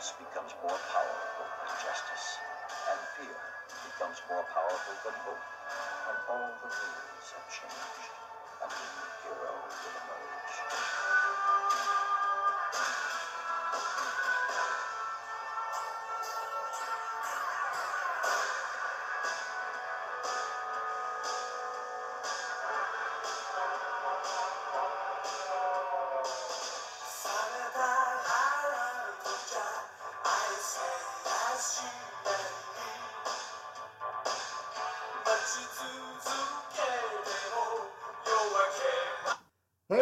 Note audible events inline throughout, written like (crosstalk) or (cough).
Ignorance becomes more powerful than justice, and fear becomes more powerful than hope, and all the rules have changed, a new hero will emerge.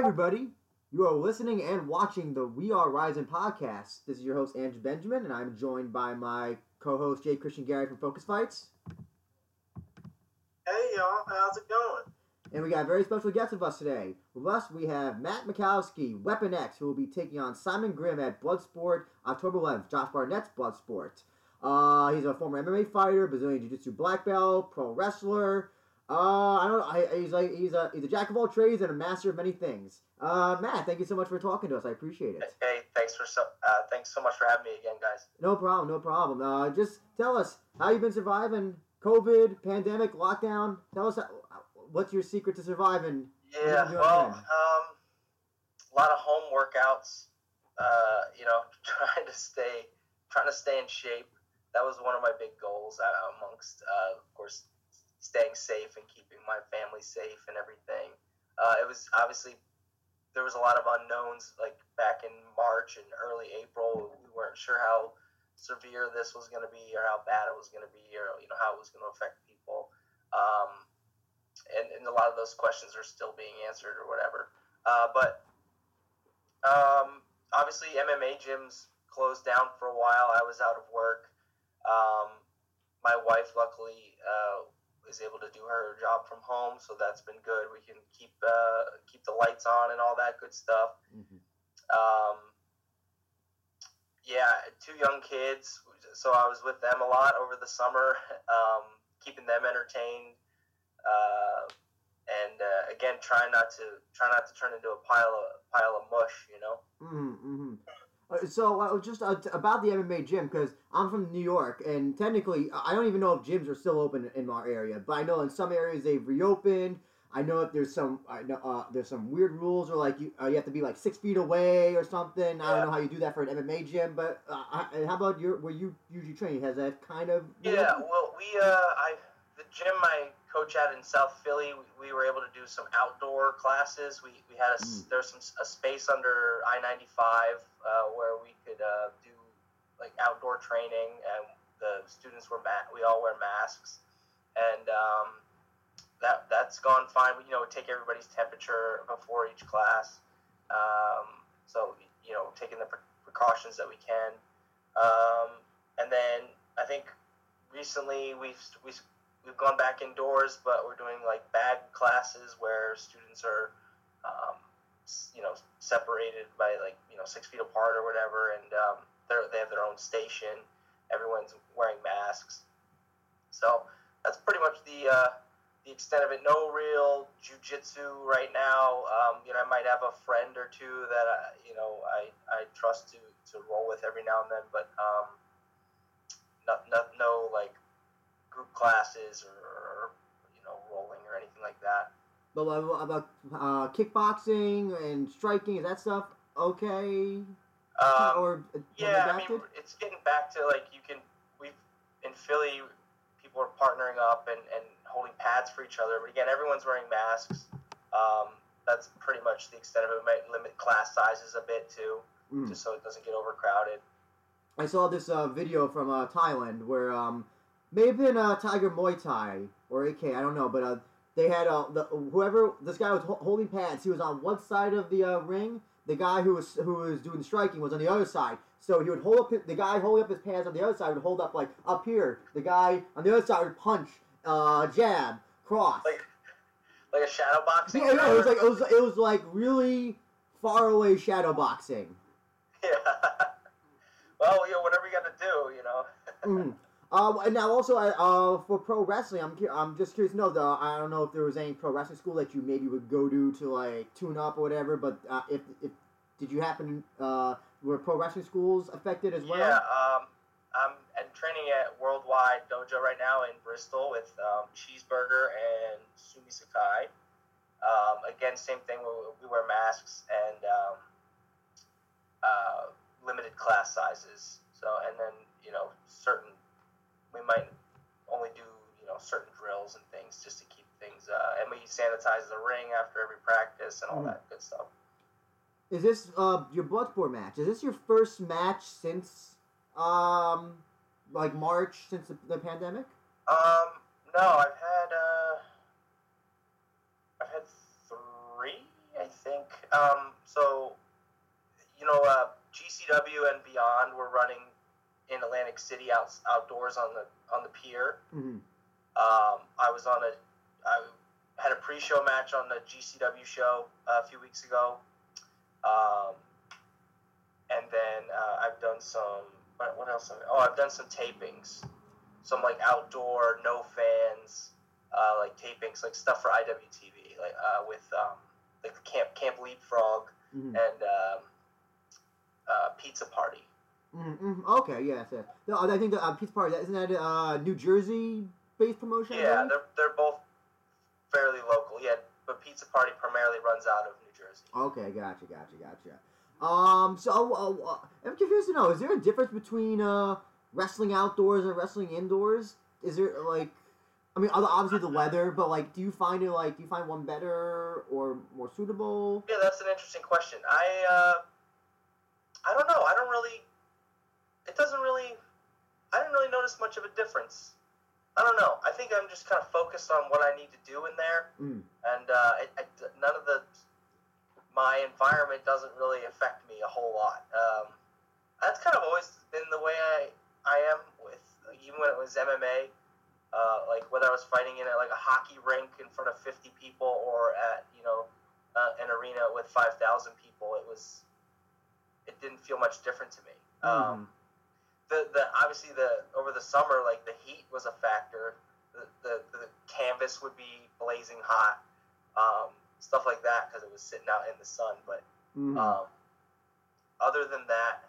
Everybody, you are listening and watching the We Are Rising podcast. This is your host Andrew Benjamin, and I'm joined by my co-host Jay Christian Gary from Focus Fights, Hey y'all, how's it going? and we got a very special guest with us today. With us, we have Matt Makowski, Weapon X, who will be taking on Simon Grimm at Bloodsport October 11th. Josh Barnett's Bloodsport. Uh, he's a former MMA fighter, Brazilian Jiu-Jitsu black belt, pro wrestler. Uh, I don't know. I, he's like he's a he's a jack of all trades and a master of many things. Uh, Matt, thank you so much for talking to us. I appreciate it. Hey, thanks for so uh, thanks so much for having me again, guys. No problem, no problem. Uh, just tell us how you've been surviving COVID, pandemic, lockdown. Tell us how, what's your secret to surviving. Yeah, What are you doing well, then? um, a lot of home workouts. Uh, you know, (laughs) trying to stay trying to stay in shape. That was one of my big goals. Uh, amongst, uh, of course, staying safe and keeping my family safe and everything. Uh, it was obviously there was a lot of unknowns like back in March and early April. We weren't sure how severe this was going to be or how bad it was going to be or you know how it was going to affect people. Um, and, and a lot of those questions are still being answered or whatever. Uh, but um, obviously, MMA gyms closed down for a while. I was out of work. Um, my wife, luckily, uh, is able to do her job from home, so that's been good. We can keep uh, keep the lights on and all that good stuff. Mhm. Um, yeah, two young kids, so I was with them a lot over the summer, (laughs) um, keeping them entertained, uh, and uh, again, trying not to try not to turn into a pile of pile of mush, you know. Mm-hmm. Uh, so uh, just uh, t- about the MMA gym because I'm from New York and technically I don't even know if gyms are still open in our area, but I know in some areas they've reopened. I know if there's some I know uh, there's some weird rules or like you uh, you have to be like six feet away or something. I don't know how you do that for an MMA gym, but uh, I- how about your where you usually train? Has that kind of Yeah, well, we uh, I gym I coach had in South Philly, we, we were able to do some outdoor classes. We, we had a Mm. there's some a space under I ninety five uh, where we could uh, do like outdoor training, and the students were ma- we all wear masks, and um, that that's gone fine. We, you know, take everybody's temperature before each class, um, so you know, taking the pre- precautions that we can, um, and then I think recently we've we, we've gone back indoors, but we're doing like bag classes where students are, um, you know, separated by like you know six feet apart or whatever, and um, they they have their own station. Everyone's wearing masks, so that's pretty much the uh, the extent of it. No real jujitsu right now. Um, you know, I might have a friend or two that I, you know I, I trust to, to roll with every now and then, but um, not, not no like group classes or you know rolling or anything like that. But about uh, kickboxing and striking? Is that stuff okay? Um, or uh, yeah, I mean it's getting back to like you can we've in Philly people are partnering up and, and holding pads for each other, but again everyone's wearing masks. Um, that's pretty much the extent of it. We might limit class sizes a bit too, Mm. just so it doesn't get overcrowded. I saw this uh, video from uh, Thailand where um, may have been uh, Tiger Muay Thai or AK, I don't know, but uh, they had uh, the, whoever this guy was ho- holding pads. He was on one side of the uh, ring. The guy who was who was doing striking was on the other side. So he would hold up his, the guy holding up his pads on the other side would hold up like up here. The guy on the other side would punch, uh, jab, cross. Like like a shadow boxing. yeah, yeah, it was like it was it was like really far away shadow boxing. (laughs) Yeah. well, you know, whatever you got to do, you know. (laughs) Mm. Um, and now also uh, uh, for pro wrestling, I'm cu- I'm just curious to know. The, I don't know if there was any pro wrestling school that you maybe would go to to like tune up or whatever. But uh, if if did you happen uh, were pro wrestling schools affected as well? Yeah, um, I'm, I'm training at Worldwide Dojo right now in Bristol with um, Cheeseburger and Sumi Sakai. Um, again, same thing. We, we wear masks and um, uh, limited class sizes. So, and then you know, certain we might only do you know certain drills and things just to keep things. Uh, and we sanitize the ring after every practice and all Mhm. that good stuff. Is this uh, your Bloodsport match? Is this your first match since um, like March since the, the pandemic? Um, no, I've had uh, I've had three, I think. Um, so you know, uh, GCW and Beyond were running in Atlantic City out, outdoors on the on the pier. Mm-hmm. Um, I was on a I had a pre-show match on the GCW show uh, a few weeks ago. Um, and then uh, I've done some. What, what else? Oh, I've done some tapings, some like outdoor, no fans, uh, like tapings, like stuff for IWTV, like uh, with um, like the Camp Camp Leapfrog Mm-hmm. and um, uh, Pizza Party. Mm-hmm. Okay, yes, yes. No, I think the uh, Pizza Party isn't that uh, New Jersey based promotion? Yeah, they're they're both fairly local. Yeah, but Pizza Party primarily runs out of New Jersey. Okay, gotcha, gotcha, gotcha. Um, so uh, uh, I'm curious to know: is there a difference between uh, wrestling outdoors and wrestling indoors? Is there like, I mean, obviously the weather, but like, do you find it like, do you find one better or more suitable? Yeah, that's an interesting question. I uh, I don't know. I don't really. It doesn't really. I didn't really notice much of a difference. I don't know. I think I'm just kind of focused on what I need to do in there, Mm. and uh, it, I, none of the my environment doesn't really affect me a whole lot. Um, that's kind of always been the way I I am with even when it was MMA. Uh, like whether I was fighting in a, like a hockey rink in front of 50 people or at you know uh, an arena with 5,000 people, it was it didn't feel much different to me. Um, the the obviously the over the summer like the heat was a factor. The the, the canvas would be blazing hot, um, stuff like that because it was sitting out in the sun. But Mhm. um, other than that,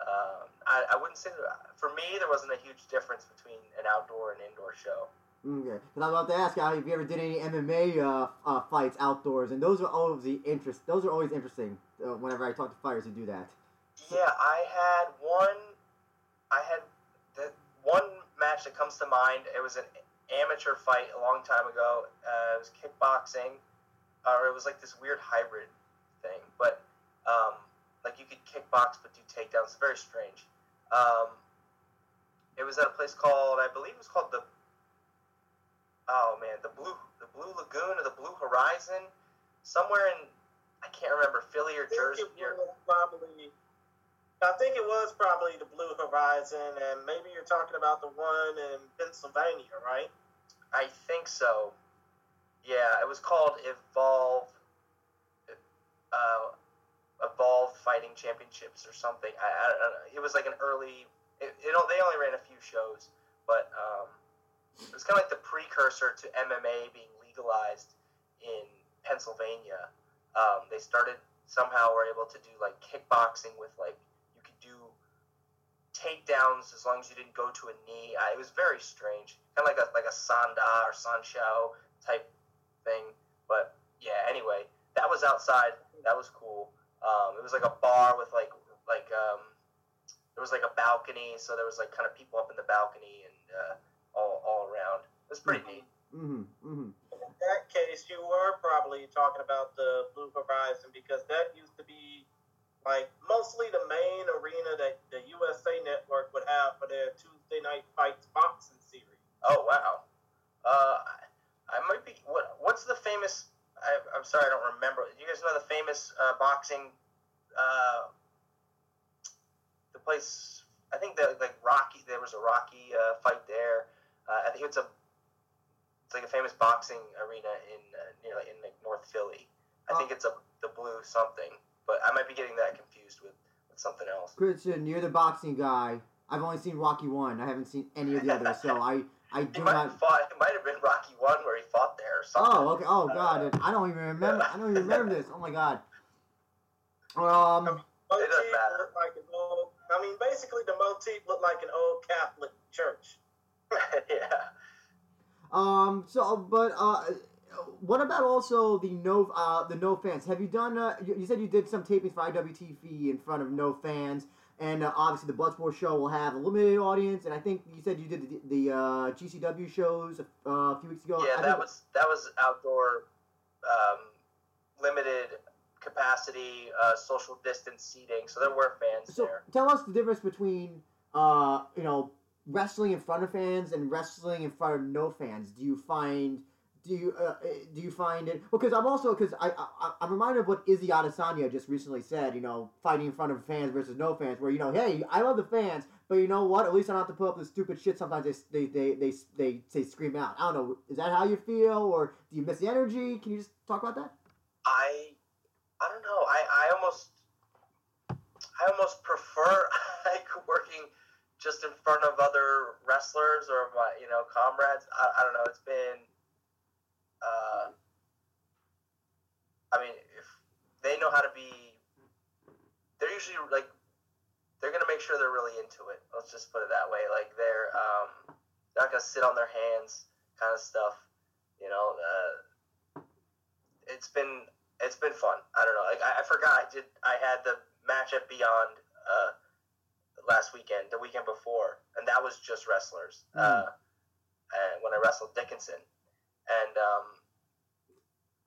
um, I, I wouldn't say that for me there wasn't a huge difference between an outdoor and indoor show. Okay, because I'm about to ask uh, if you ever did any MMA uh, uh, fights outdoors, and those are always the interest. Those are always interesting. Uh, whenever I talk to fighters who do that. Yeah, I had one. I had the one match that comes to mind. It was an amateur fight a long time ago. Uh, it was kickboxing, or it was like this weird hybrid thing. But um, like you could kickbox but do takedowns. It's very strange. Um, it was at a place called, I believe it was called the. Oh man, the blue, the Blue Lagoon or the Blue Horizon, somewhere in, I can't remember Philly or Jersey. or- probably. I think it was probably the Blue Horizon, and maybe you're talking about the one in Pennsylvania, right? I think so. Yeah, it was called Evolve. Uh, Evolve Fighting Championships or something. I, I know. It was like an early. It, it, they only ran a few shows, but um, it was kind of like the precursor to MMA being legalized in Pennsylvania. Um, they started somehow were able to do like kickboxing with like takedowns as long as you didn't go to a knee. I, it was very strange, kind of like a like a Sanda or Sanshou type thing. But yeah, anyway, that was outside. That was cool. Um, it was like a bar with like like um, there was like a balcony, so there was like kind of people up in the balcony and uh, all all around. It was pretty neat. Mm-hmm. Mm-hmm. In that case, you were probably talking about the Blue Horizon because that used to be like mostly the main arena that the USA Network would have for their Tuesday Night Fights boxing series. Oh wow. Uh, I might be. What what's the famous? I, I'm sorry, I don't remember. You guys know the famous uh, boxing. Uh, the place. I think that like Rocky. There was a Rocky uh, fight there. Uh, I think it's a. It's like a famous boxing arena in uh, near like, in like North Philly. I think it's a the blue something, but I might be getting that confused with, with something else. Christian, you're the boxing guy. I've only seen Rocky one. I haven't seen any of the others, so I (laughs) I do might not. have fought. It might have been Rocky One where he fought there or something. Oh, okay. Oh God, I don't even (laughs) remember. I don't even remember this. Oh my God. Um, Motif doesn't matter. like an old. I mean, basically, the motif looked like an old Catholic church. (laughs) yeah. um. So, but uh, what about also the no uh the no fans? Have you done? Uh, you, you said you did some tapings for IWTV in front of no fans, and uh, obviously the Bloodsport show will have a limited audience. And I think you said you did the, the uh, GCW shows uh, a few weeks ago. I Yeah, think- that was that was outdoor, um, limited capacity, uh, social distance seating. So there were fans So there. tell us the difference between uh you know wrestling in front of fans and wrestling in front of no fans. Do you find do you uh, uh, do you find it because I'm also because I, I I'm reminded of what Izzy Adesanya just recently said. You know, fighting in front of fans versus no fans. Where you know, hey, I love the fans, but you know what? At least I don't have to put up this stupid shit. Sometimes they they they they, they say scream out. I don't know. Is that how you feel, or do you miss the energy? Can you just talk about that? I I don't know. I, I almost I almost prefer (laughs) like working just in front of other wrestlers or my you know comrades. I, I don't know. It's been. Uh, I mean, if they know how to be, they're usually like they're gonna make sure they're really into it. Let's just put it that way. Like they're um, not gonna sit on their hands, kind of stuff. You know, uh, it's been it's been fun. I don't know. Like I, I forgot I did. I had the match at Beyond uh, last weekend, the weekend before, and that was just wrestlers. Mm. Uh, and when I wrestled Dickinson, and um,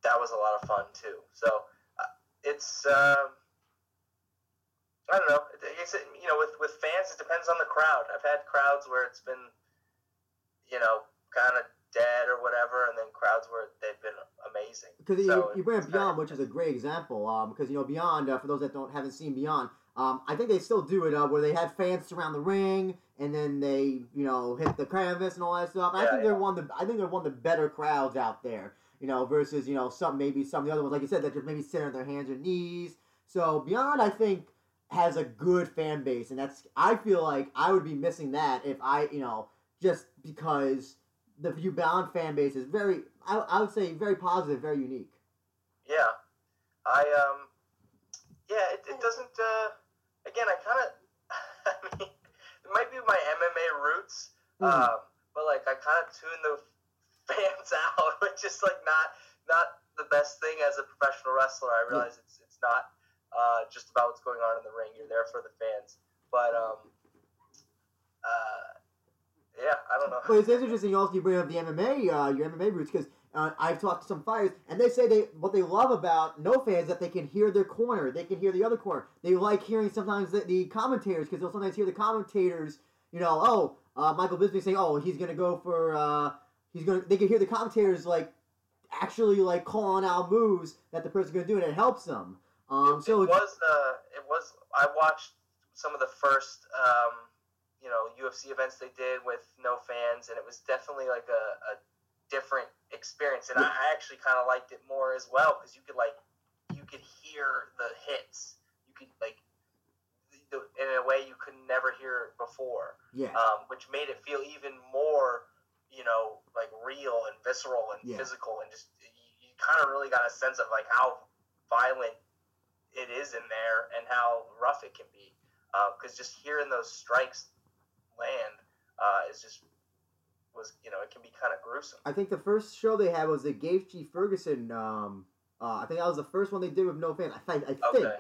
that was a lot of fun too. So uh, it's. Um, I don't know. It- It's, you know, with, with fans, it depends on the crowd. I've had crowds where it's been, you know, kind of dead or whatever, and then crowds where they've been amazing. Because So you, you bring up Beyond, which is a great example. Um, because you know Beyond, uh, for those that don't haven't seen Beyond, um, I think they still do it uh, where they have fans surround the ring and then they you know hit the canvas and all that stuff. And I Yeah, think they're one of the I think they're one of the better crowds out there. You know, versus you know some maybe some of the other ones like you said that just maybe sit on their hands or knees. So Beyond, I think has a good fan base, and that's I feel like I would be missing that if I you know just because the Beyond fan base is very I, I would say very positive, very unique. Yeah, I um, yeah, it, it doesn't. Uh, again, I kind of, (laughs) I mean, it might be my MMA roots, Hmm. um, but like I kind of tune the (laughs) fans out, (laughs) which is like not not the best thing as a professional wrestler. I realize it's it's not uh, just about what's going on in the ring. You're there for the fans, but um, uh, yeah, I don't know. But it's interesting you also you bring up the MMA, uh, your MMA roots, because uh, I've talked to some fighters, and they say they what they love about no fans is that they can hear their corner, they can hear the other corner. They like hearing sometimes the, the commentators because they'll sometimes hear the commentators. You know, oh, uh, Michael Bisping saying, oh, he's gonna go for, uh, he's gonna. They can hear the commentators like actually like calling out moves that the person's gonna do, and it helps them. Um, it, so it was the it was I watched some of the first um, you know UFC events they did with no fans, and it was definitely like a, a different experience, and I, I actually kind of liked it more as well because you could like you could hear the hits, you could like the, in a way you could never hear before, yeah, um, which made it feel even more you know like real and visceral and Yeah. physical, and just you, you kind of really got a sense of like how violent it is in there and how rough it can be. Because just hearing those strikes land uh, is just was you know it can be kind of gruesome. I think the first show they had was the Gaethje Ferguson. Um, uh, I think that was the first one they did with no fans. I, think- I think. Okay.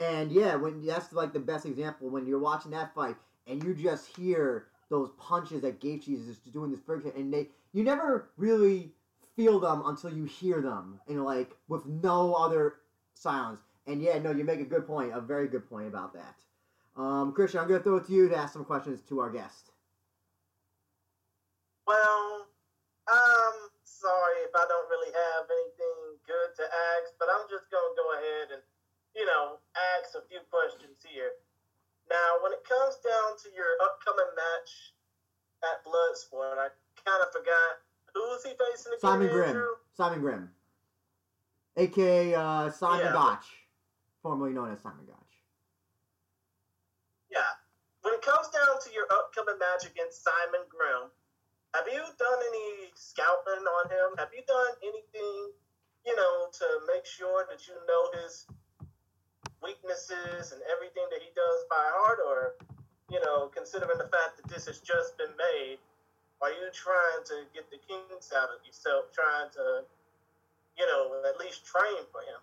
And yeah, when that's like the best example when you're watching that fight and you just hear those punches that Gaethje is just doing this Ferguson, and they you never really feel them until you hear them, and like with no other sounds. And yeah, no, you make a good point, a very good point about that. Um, Christian, I'm gonna throw it to you to ask some questions to our guest. Well, I'm sorry if I don't really have anything good to ask, but I'm just going to go ahead and, you know, ask a few questions here. Now, when it comes down to your upcoming match at Bloodsport, I kind of forgot who is he facing again? Simon Grimm. Andrew? Simon Grimm, aka uh, Simon Yeah. Gotch, formerly known as Simon Gotch. Yeah. When it comes down to your upcoming match against Simon Grimm, have you done any scouting on him? Have you done anything, you know, to make sure that you know his weaknesses and everything that he does by heart, or you know, considering the fact that this has just been made, are you trying to get the kinks out of yourself, trying to, you know, at least train for him?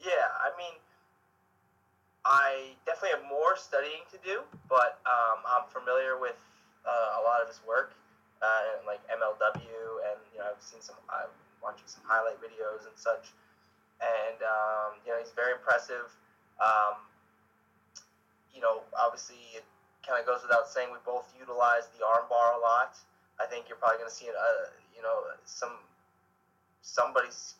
Yeah, I mean, I definitely have more studying to do, but um, I'm familiar with uh, a lot of his work, uh, like MLW, and you know, I've seen some, I'm watching some highlight videos and such, and um, you know, he's very impressive. Um, you know, obviously, it kind of goes without saying we both utilize the armbar a lot. I think you're probably going to see it. Uh, you know, some somebody's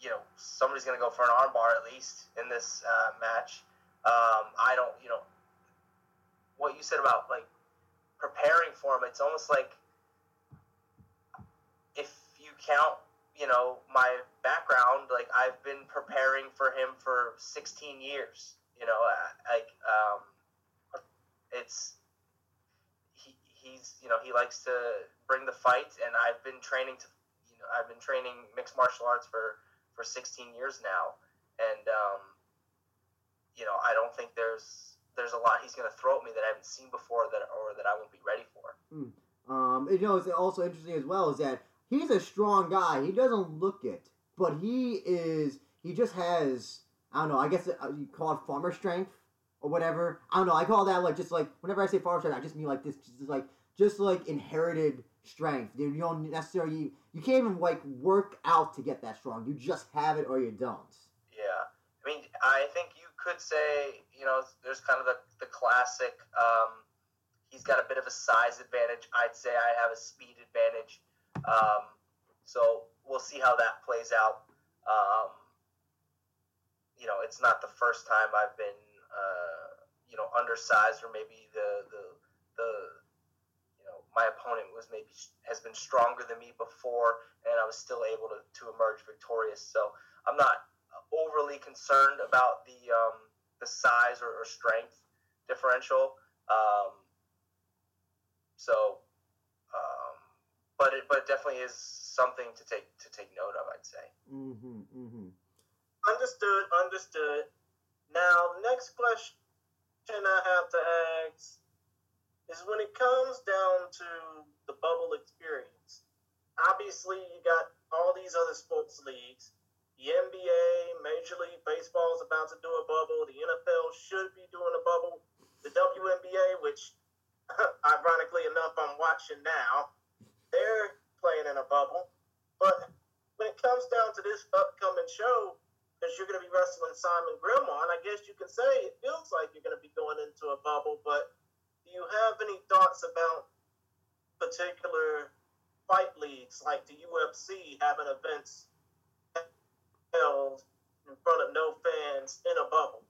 you know somebody's going to go for an armbar at least in this uh, match. Um, I don't, you know, what you said about like preparing for him. It's almost like count, you know, my background, like I've been preparing for him for 16 years. You know, like um, it's he, he's you know he likes to bring the fight, and I've been training to you know I've been training mixed martial arts for for 16 years now, and um, you know I don't think there's there's a lot he's going to throw at me that I haven't seen before that or that I won't be ready for. Mm. Um, you know, it's also interesting as well is that he's a strong guy. He doesn't look it, but he is. He just has. I don't know. I guess uh, you call it farmer strength or whatever. I don't know. I call that like just like whenever I say farmer strength, I just mean like this, just like just like inherited strength. You don't necessarily you can't even like work out to get that strong. You just have it or you don't. Yeah, I mean, I think you could say you know there's kind of the the classic. Um, he's got a bit of a size advantage. I'd say I have a speed advantage. Um, so we'll see how that plays out. Um, you know, it's not the first time I've been, uh, you know, undersized or maybe the, the, the, you know, my opponent was maybe has been stronger than me before and I was still able to, to emerge victorious. So I'm not overly concerned about the, um, the size or, or strength differential. Um, so, um, but it, but it definitely is something to take to take note of. I'd say. Mm-hmm. Mm-hmm. Understood. Understood. Now, the next question I have to ask is when it comes down to the bubble experience. Obviously, you got all these other sports leagues. The NBA, Major League Baseball is about to do a bubble. The NFL should be doing a bubble. The WNBA, which (laughs) ironically enough I'm watching now, they're playing in a bubble. But when it comes down to this upcoming show, because you're going to be wrestling Simon Grimond, I guess you can say it feels like you're going to be going into a bubble. But do you have any thoughts about particular fight leagues like the UFC having events held in front of no fans in a bubble?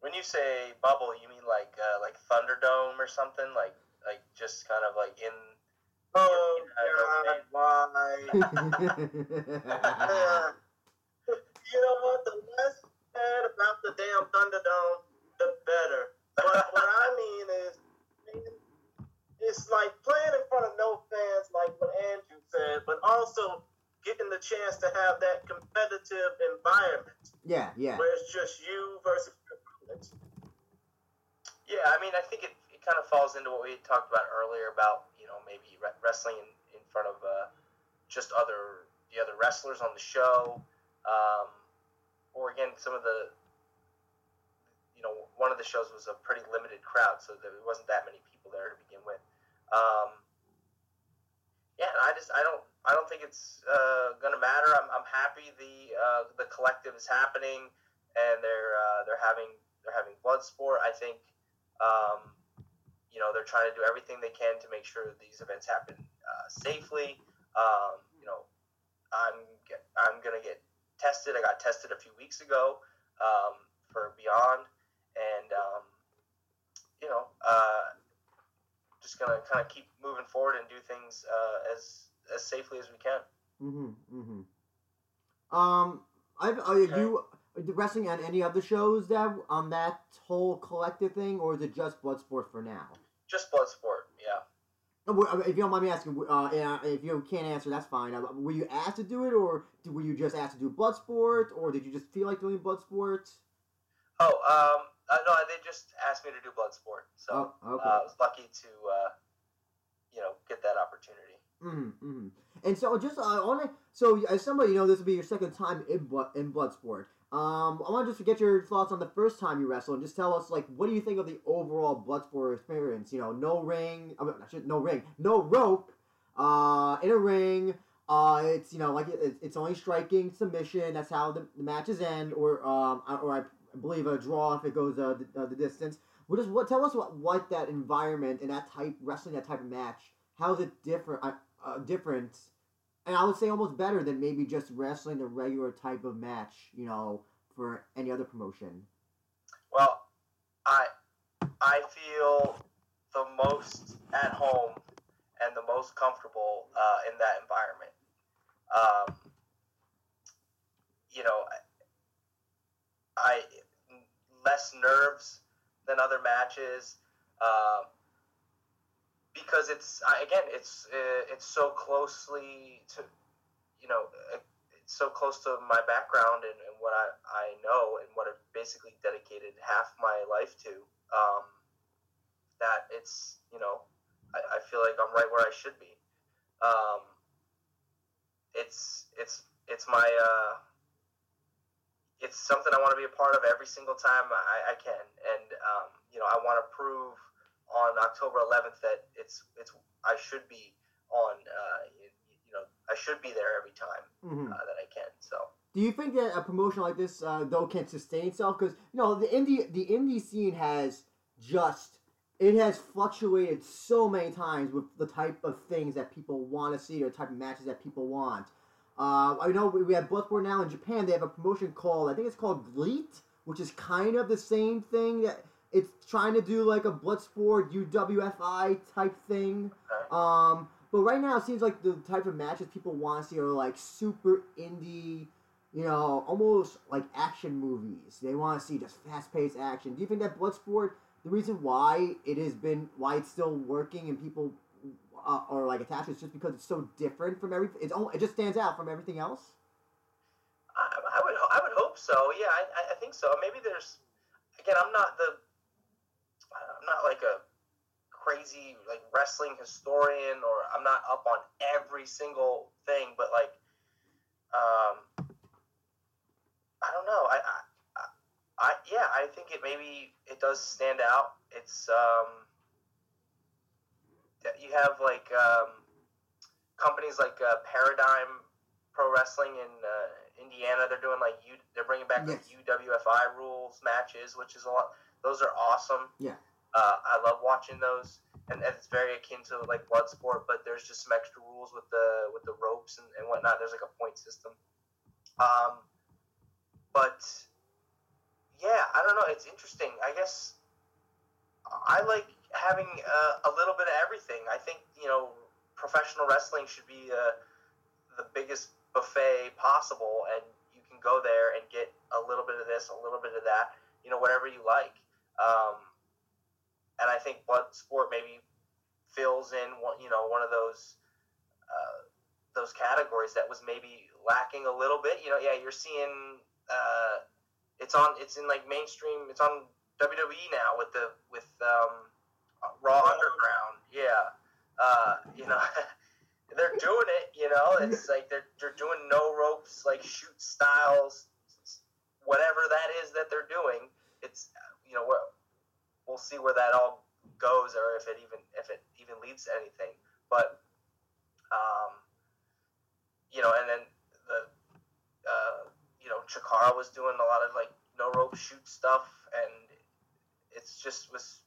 When you say bubble, you mean like uh, like Thunderdome or something, like like just kind of like in. Oh God! Why? you know what? The less said about the damn Thunderdome, the better. But what I mean is, it's like playing in front of no fans, like what Andrew said, but also getting the chance to have that competitive environment. Yeah, yeah. Where it's just you versus your opponent. Yeah, I mean, I think it, it kind of falls into what we talked about earlier about know maybe re- wrestling in, in front of uh, just other the other wrestlers on the show, um, or again some of the you know one of the shows was a pretty limited crowd, so there wasn't that many people there to begin with. Um, yeah, I just I don't I don't think it's uh, gonna matter. I'm, I'm happy the uh, the collective is happening and they're uh, they're having they're having blood sport. I think um, you know they're trying to do everything they can to make sure these events happen uh, safely. Um, you know, I'm get, I'm gonna get tested. I got tested a few weeks ago um, for Beyond, and um, you know, uh, just gonna kind of keep moving forward and do things uh, as as safely as we can. Mm-hmm. Mm-hmm. Um, I've are you wrestling on any other shows that on that whole collective thing, or is it just Bloodsport for now? Just Bloodsport, yeah. Uh, If you don't mind me asking, uh, if you can't answer, that's fine. Uh, Were you asked to do it, or were you just asked to do Bloodsport, or did you just feel like doing Bloodsport? Oh, um, uh, no, they just asked me to do Bloodsport, so Oh, okay. uh, I was lucky to, uh, you know, get that opportunity. Mm-hmm, mm-hmm. And so, just uh, I want to. So, as somebody, you know, this will be your second time in blood in Bloodsport. Um, I want to just get your thoughts on the first time you wrestled, and just tell us, like, what do you think of the overall Bloodsport experience? You know, no ring, I mean, no ring, no rope, uh, in a ring. Uh, it's you know, like it, it's only striking submission. That's how the, the matches end, or um, or I believe a draw if it goes uh, the, uh, the distance. What just what tell us what what that environment and that type wrestling that type of match. How is it different? Uh, uh, different, and I would say almost better than maybe just wrestling the regular type of match. You know, for any other promotion. Well, I I feel the most at home and the most comfortable uh, in that environment. Um, you know, I, less nerves than other matches. Um, because it's again it's uh, it's so closely to you know uh, it's so close to my background and, and what I, I know and what I've basically dedicated half my life to um, that it's you know I, I feel like I'm right where I should be. Um, it's it's it's my uh, it's something I want to be a part of every single time I, I can. And um, you know I want to prove on October 11th that it's it's I should be on. Uh, you, you know, I should be there every time Mm-hmm. uh, that I can. So Do you think that a promotion like this uh, though can sustain itself? Because you know the indie the indie scene has just it has fluctuated so many times with the type of things that people want to see or type of matches that people want. Uh, I know we we have Bloodsport now in Japan. They have a promotion called I think it's called GLEAT, which is kind of the same thing. That it's trying to do like a Bloodsport UWFI type thing. Um, but right now, it seems like the type of matches people want to see are like super indie, you know, almost like action movies. They want to see just fast paced action. Do you think that Bloodsport, the reason why it has been, why it's still working and people uh, are like attached, is just because it's so different from everything? It's only, it just stands out from everything else. I, I would I would hope so. Yeah, I, I- think so. Maybe there's again. I'm not the not like a crazy like wrestling historian or I'm not up on every single thing, but like um I don't know. I I, I, yeah, I think it maybe it does stand out. It's um you have like um companies like uh, Paradigm Pro Wrestling in uh, Indiana. They're doing like U, they're bringing back Yes. UWFI rules matches, which is a lot. Those are awesome. Yeah. Uh, I love watching those, and, and it's very akin to like blood sport, but there's just some extra rules with the with the ropes and, and whatnot. There's like a point system. Um, but yeah, I don't know. It's interesting. I guess I like having uh, a little bit of everything. I think you know professional wrestling should be uh, the biggest buffet possible, and you can go there and get a little bit of this, a little bit of that, you know, whatever you like. Um, and I think blood sport maybe fills in one, you know, one of those uh, those categories that was maybe lacking a little bit. You know, yeah, you're seeing uh, it's on, it's in like mainstream, it's on WWE now with the with um, Raw Underground. Yeah, uh, you know, (laughs) they're doing it. You know, it's like they're they're doing no ropes, like shoot styles, whatever that is that they're doing. It's you know what we'll see where that all goes, or if it even if it even leads to anything. But um, you know, and then the uh, you know Chikara was doing a lot of like no rope shoot stuff, and it's just was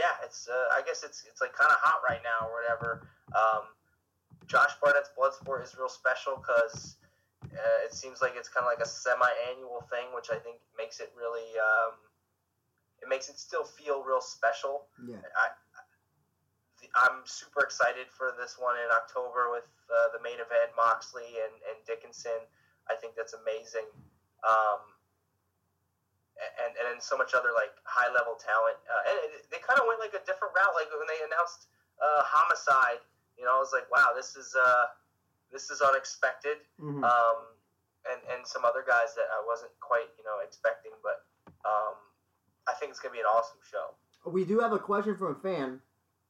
yeah, it's uh, I guess it's it's like kind of hot right now or whatever. Um, Josh Barnett's Bloodsport is real special because uh, it seems like it's kind of like a semi-annual thing, which I think makes it really um, it makes it still feel real special. Yeah. I, I'm super excited for this one in October with uh, the main event, Moxley and, and Dickinson. I think that's amazing. Um, and, and then so much other like high level talent. Uh, and it, they kind of went like a different route. Like when they announced uh, Homicide, you know, I was like, wow, this is uh, this is unexpected. Mhm. Um, and and some other guys that I wasn't quite you know expecting, but um, I think it's gonna be an awesome show. We do have a question from a fan,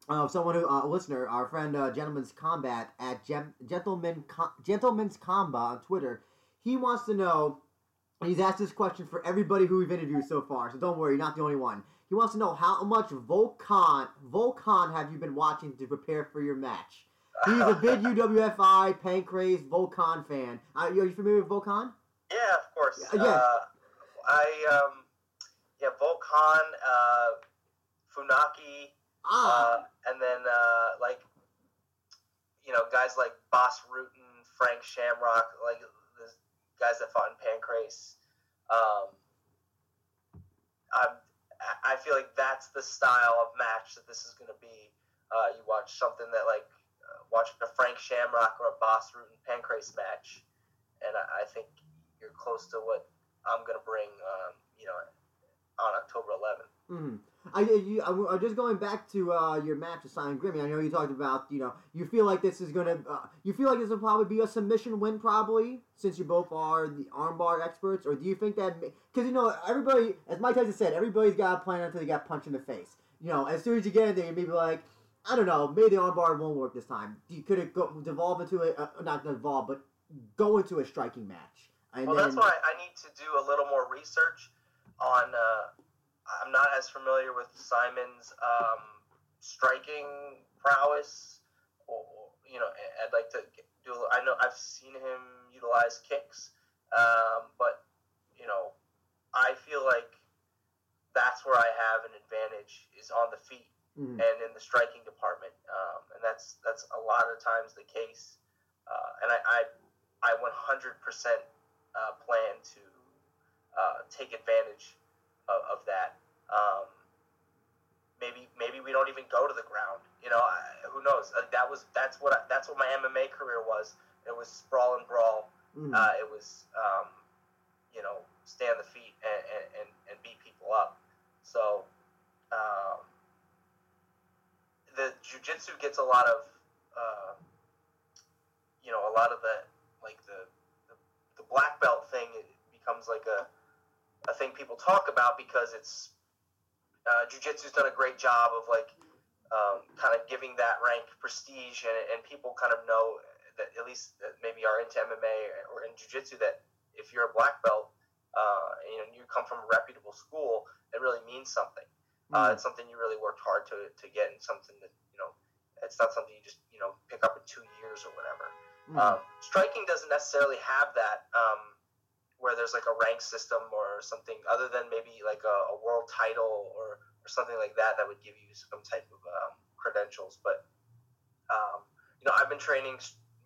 uh, someone who, uh, a listener, our friend uh, Gentleman's Combat at Gem- Gentleman Com- Gentleman's Combat on Twitter. He wants to know. He's asked this question for everybody who we've interviewed so far, so don't worry, you're not the only one. He wants to know how much Volk Han Volkan have you been watching to prepare for your match? He's a big (laughs) UWFI Pancrase Volk Han fan. Uh, are you familiar with Volk Han? Yeah, of course. Yeah. Uh, I um, yeah, Volk Han, uh, Funaki, Ah, uh, and then uh, like you know guys like Bas Rutten, Frank Shamrock, like the guys that fought in Pancrase. Um, I'm, I feel like that's the style of match that this is going to be. Uh, you watch something that like uh, watch a Frank Shamrock or a Bas Rutten Pancrase match, and I, I think you're close to what I'm going to bring. Um, you know, on October 11th. hmm I, you, I, I'm just going back to uh, your match with Simon Grimmy. I know you talked about, you know, you feel like this is gonna, uh, you feel like this will probably be a submission win, probably, since you both are the armbar experts, or do you think that, because you know, everybody, as Mike Tyson said, everybody's got a plan until they got punched in the face. You know, as soon as you get in there, you may be like, I don't know, maybe the armbar won't work this time. You could it go devolve into a, uh, not devolve, but go into a striking match. And Well, then, that's why I need to do a little more research on. Uh, I'm not as familiar with Simon's um, striking prowess, or you know, I'd like to do. I know I've seen him utilize kicks, um, but you know, I feel like that's where I have an advantage is on the feet Mhm. and in the striking department, um, and that's that's a lot of times the case. Uh, and I, I, I 100% uh, plan to uh, take advantage of, of that. Um, maybe maybe we don't even go to the ground. You know, I, who knows? Uh, that was that's what I, that's what my MMA career was. It was sprawl and brawl. Mhm. Uh, it was um, you know stay on the feet and, and, and, and beat people up. So um, the jujitsu gets a lot of uh, you know a lot of the like the, the the black belt thing it becomes like a a thing people talk about because it's uh, jujitsu's done a great job of like um, kind of giving that rank prestige and, and people kind of know that at least that maybe are into MMA or in jujitsu that if you're a black belt uh, you know you come from a reputable school it really means something. Uh, it's something you really worked hard to, to get and something that you know it's not something you just you know pick up in two years or whatever. Mhm. um, striking doesn't necessarily have that um, where there's like a rank system or something other than maybe like a, a world title or, or something like that that would give you some type of um, credentials. But um, you know, I've been training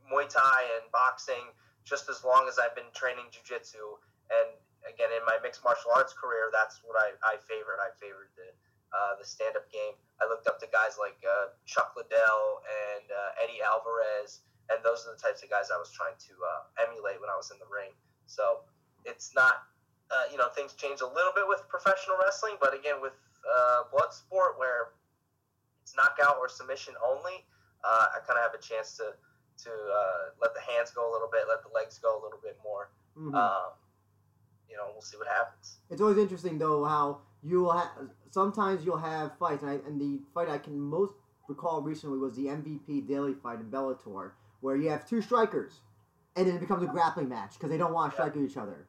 Muay Thai and boxing just as long as I've been training Jiu-Jitsu. And again, in my mixed martial arts career, that's what I, I favored. I favored the uh, the stand-up game. I looked up to guys like uh, Chuck Liddell and uh, Eddie Alvarez and those are the types of guys I was trying to uh, emulate when I was in the ring. So it's not, uh, you know, things change a little bit with professional wrestling, but again, with uh, blood sport where it's knockout or submission only, uh, I kind of have a chance to to uh, let the hands go a little bit, let the legs go a little bit more. Mhm. Um, you know, we'll see what happens. It's always interesting though how you'll have sometimes you'll have fights, and, I, and the fight I can most recall recently was the MVP Daley fight in Bellator, where you have two strikers, and then it becomes a grappling match because they don't want to strike at each other.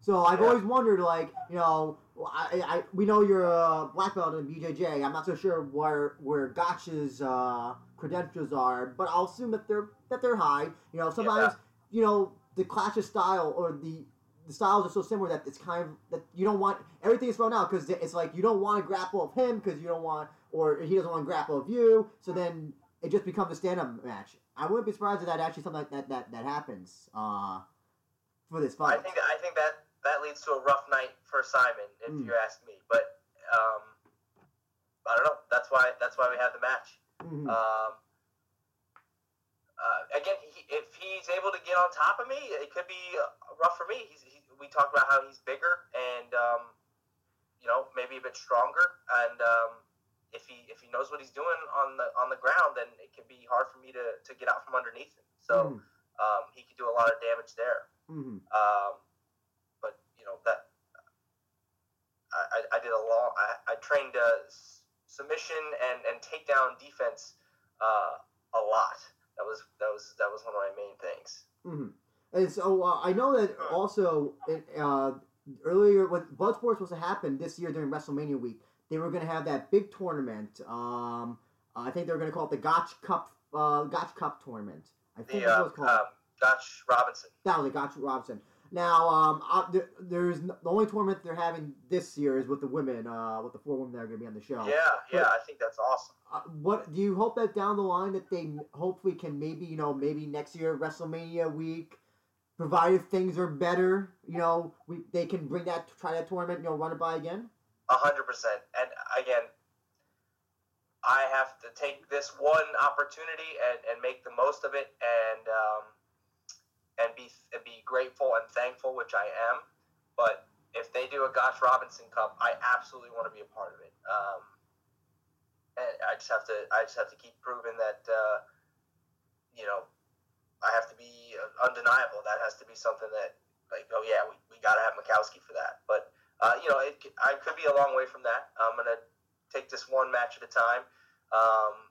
So I've Yeah. always wondered, like you know, I, I we know you're a black belt in BJJ. I'm not so sure where where Gotch's uh, credentials are, but I'll assume that they're that they're high. You know, sometimes you know the clash of style or the the styles are so similar that it's kind of that you don't want everything is thrown out because it's like you don't want to grapple of him because you don't want or he doesn't want to grapple of you. So then it just becomes a stand up match. I wouldn't be surprised if that actually something like that that that happens uh, for this fight. I think I think that that leads to a rough night for Simon, if Mm. you ask me. But um, I don't know. That's why that's why we have the match. Mhm. Um, uh, again, he, if he's able to get on top of me, it could be uh, rough for me. He's, he, we talked about how he's bigger and um, you know maybe a bit stronger, and um, if he if he knows what he's doing on the on the ground, then it can be hard for me to, to get out from underneath him. So um, he could do a lot of damage there. Mhm. You know that I, I did a long. I, I trained uh, submission and and takedown defense uh, a lot. That was that was that was one of my main things. hmm And so uh, I know that also it, uh, earlier when Bloodsport was to happen this year during WrestleMania week, they were going to have that big tournament. Um, I think they were going to call it the Gotch Cup, uh, Gotch Cup tournament. I think The that's uh, what it's called. um, Gotch Robinson. That was it, Gotch Robinson. Now, um, there, there's the only tournament they're having this year is with the women, uh, with the four women that are going to be on the show. Yeah, yeah, I think that's awesome. Uh, what do you hope that down the line that they hopefully can maybe you know maybe next year WrestleMania week, provided things are better, you know we they can bring that try that tournament you know run it by again. A hundred percent. And again, I have to take this one opportunity and, and make the most of it and um, and be and be grateful and thankful, which I am. But if they do a Gotch Robinson Cup, I absolutely want to be a part of it. Um, and I just have to I just have to keep proving that uh, you know I have to be undeniable. That has to be something that like oh yeah we, we got to have Makowski for that. But uh, you know, it, I could be a long way from that. I'm gonna take this one match at a time. Um,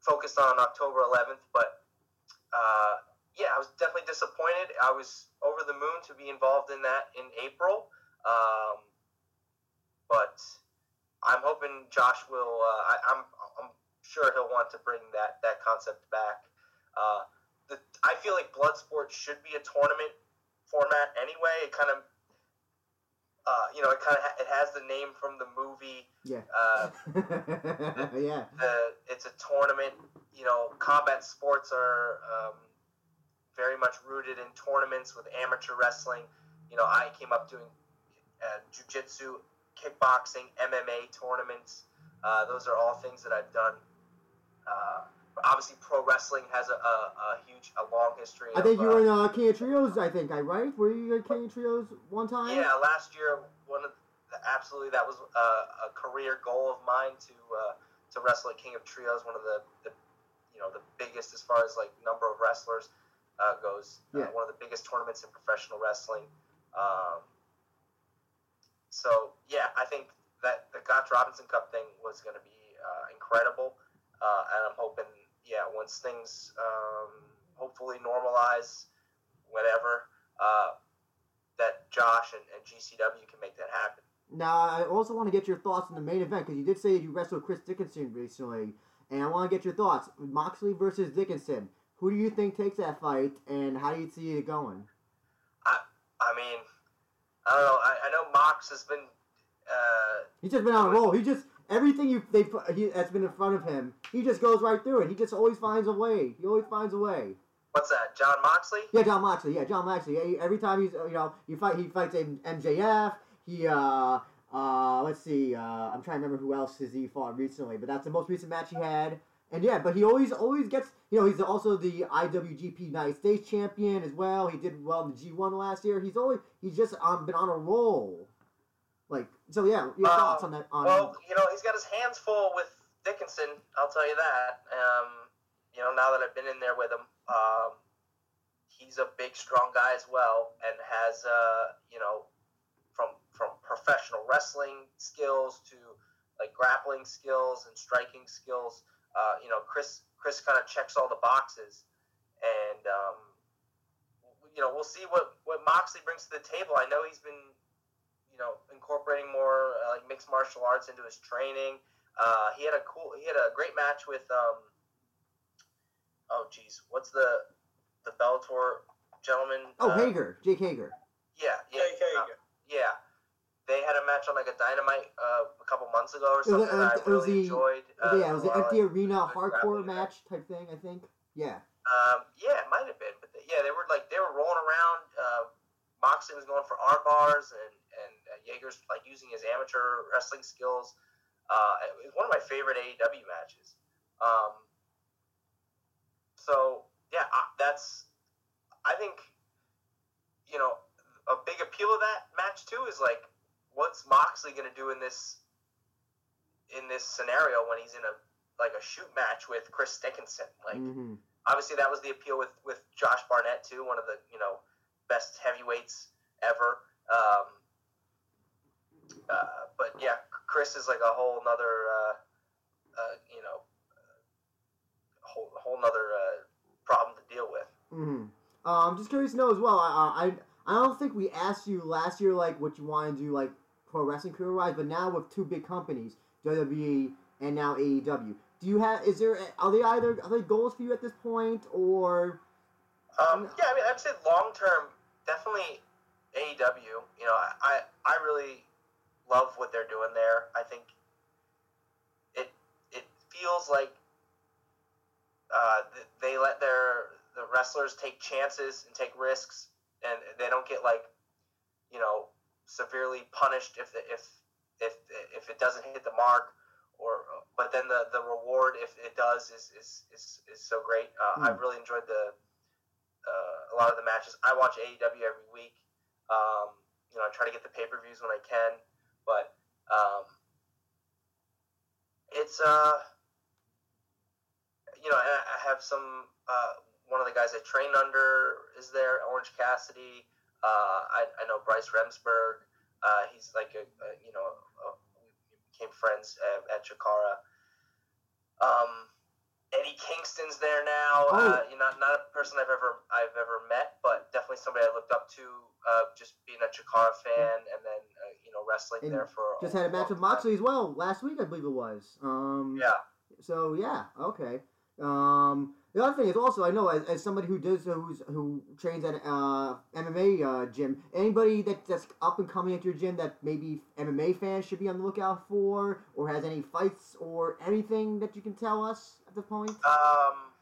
focused on October 11th, but uh, yeah, I was definitely disappointed. I was over the moon to be involved in that in April, um, but I'm hoping Josh will. Uh, I, I'm I'm sure he'll want to bring that that concept back. Uh, the, I feel like Bloodsport should be a tournament format anyway. It kind of uh, you know, it kind of ha- it has the name from the movie. Yeah. Uh, (laughs) yeah. the it's a tournament. You know, combat sports are um, very much rooted in tournaments with amateur wrestling. You know, I came up doing uh, jujitsu, kickboxing, MMA tournaments. Uh, those are all things that I've done. Uh, obviously, pro wrestling has a, a, a huge, a long history. I think of, you uh, were in uh, King of Trios. I think I right. Were you in King of Trios one time? Yeah, last year, one of the, absolutely that was uh, a career goal of mine to uh, to wrestle at King of Trios, one of the, the you know the biggest as far as like number of wrestlers uh, goes. Yeah. Uh, one of the biggest tournaments in professional wrestling. Um, so yeah, I think that the Gotch Robinson Cup thing was going to be uh, incredible, uh, and I'm hoping yeah once things um, hopefully normalize, whatever. Uh, that Josh and, and GCW can make that happen. Now, I also want to get your thoughts on the main event because you did say you wrestled Chris Dickinson recently, and I want to get your thoughts. Moxley versus Dickinson. Who do you think takes that fight, and how do you see it going? I I mean, I don't know. I, I know Mox has been. Uh, He's just been on a roll. He just everything you they he, that's been in front of him. He just goes right through it. He just always finds a way. He always finds a way. what's that? Jon Moxley? Yeah, Jon Moxley. Yeah, Jon Moxley. Yeah, every time he's you know he fight he fights MJF. He uh uh let's see uh I'm trying to remember who else has he fought recently, but that's the most recent match he had. And yeah, but he always always gets you know he's also the IWGP United States champion as well. He did well in the G1 last year. He's always he's just um, been on a roll. Like so yeah, your Um, thoughts on that on Well, you know, he's got his hands full with Dickinson. I'll tell you that. Um, you know, now that I've been in there with him, um, he's a big, strong guy as well, and has uh, you know, from from professional wrestling skills to like grappling skills and striking skills. Uh, you know, Chris Chris kind of checks all the boxes, and um, you know, we'll see what what Moxley brings to the table. I know he's been you know, incorporating more uh, like mixed martial arts into his training. Uh, he had a cool, he had a great match with, um, oh geez, what's the the Bellator gentleman? oh uh, Hager, Jake Hager. Yeah, yeah, Jake uh, Hager. yeah. They had a match on like a dynamite uh, a couple months ago or It was- something. that it I was really the- enjoyed. Uh, yeah, it was a an empty like, arena hardcore match type thing. I think. Yeah. Um, yeah, it might have been, but they, yeah, they were like they were rolling around. Uh, Moxley was going for arm bars, and and uh, Hager's like using his amateur wrestling skills. Uh, it was one of my favorite AEW matches. Um, so yeah, I, that's I think you know a big appeal of that match too is like what's Moxley going to do in this in this scenario when he's in a like a shoot match with Chris Dickinson like hmm obviously that was the appeal with with Josh Barnett too, one of the you know best heavyweights ever. Um, uh, but yeah, Chris is like a whole nother, uh, uh, you know, whole whole nother uh, problem to deal with. Mm-hmm. Um, just curious to know as well. I, I don't think we asked you last year like what you want to do like pro wrestling career wise, but now with two big companies, WWE and now AEW, do you have? Is there? Are they either are they goals for you at this point or? Um, yeah, I mean, I'd say long term, definitely AEW. You know, I I really love what they're doing there. I think it it feels like uh, they let their the wrestlers take chances and take risks, and they don't get like you know severely punished if the, if if if it doesn't hit the mark or but then the the reward if it does is is is, is so great. Uh, mm. I really enjoyed the uh, a lot of the matches. I watch AEW every week. Um, you know, I try to get the pay per views when I can, but um, it's uh, you know, I, I have some. Uh, one of the guys I trained under is there, Orange Cassidy. Uh, I, I know Bryce Remsburg. Uh, he's like a, a you know a, we became friends at, at Chikara. Um, Eddie Kingston's there now. Oh. Uh, you know, not a person I've ever I've ever met, but definitely somebody I looked up to. Uh, just being a Chikara fan, and then uh, you know wrestling and there for just had a match with Moxley as well last week, I believe it was. Um, yeah. So yeah, okay. Um, the other thing is also I know as, as somebody who does who's who trains at uh, MMA uh, gym, anybody that, that's up and coming at your gym that maybe MMA fans should be on the lookout for, or has any fights or anything that you can tell us at the point. Um,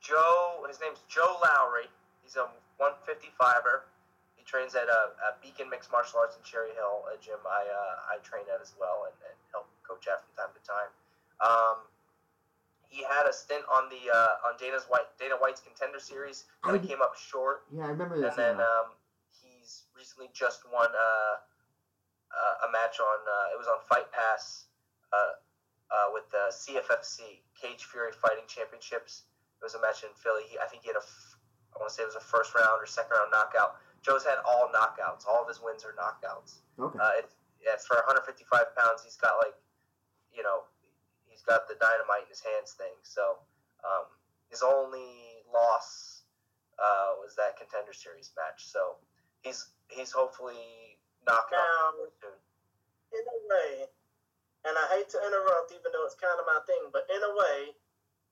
Joe, his name's Joe Lowry. He's a 155er. He trains at a, a Beacon Mixed Martial Arts in Cherry Hill, a gym I uh, I train at as well and, and help coach at from time to time. Um, he had a stint on the uh, on Dana's White Dana White's Contender Series. Kind of came up short. Yeah, I remember that. And then um, he's recently just won uh, uh, a match on uh, it was on Fight Pass uh, uh, with the CFFC Cage Fury Fighting Championships. It was a match in Philly. He, I think he had a I want to say it was a first round or second round knockout. Joe's had all knockouts. All of his wins are knockouts. Okay. It, yeah, for 155 pounds, he's got like you know got the dynamite in his hands thing. So um, his only loss uh, was that contender series match. So he's he's hopefully knocking out soon. In a way, and I hate to interrupt, even though it's kind of my thing, but in a way,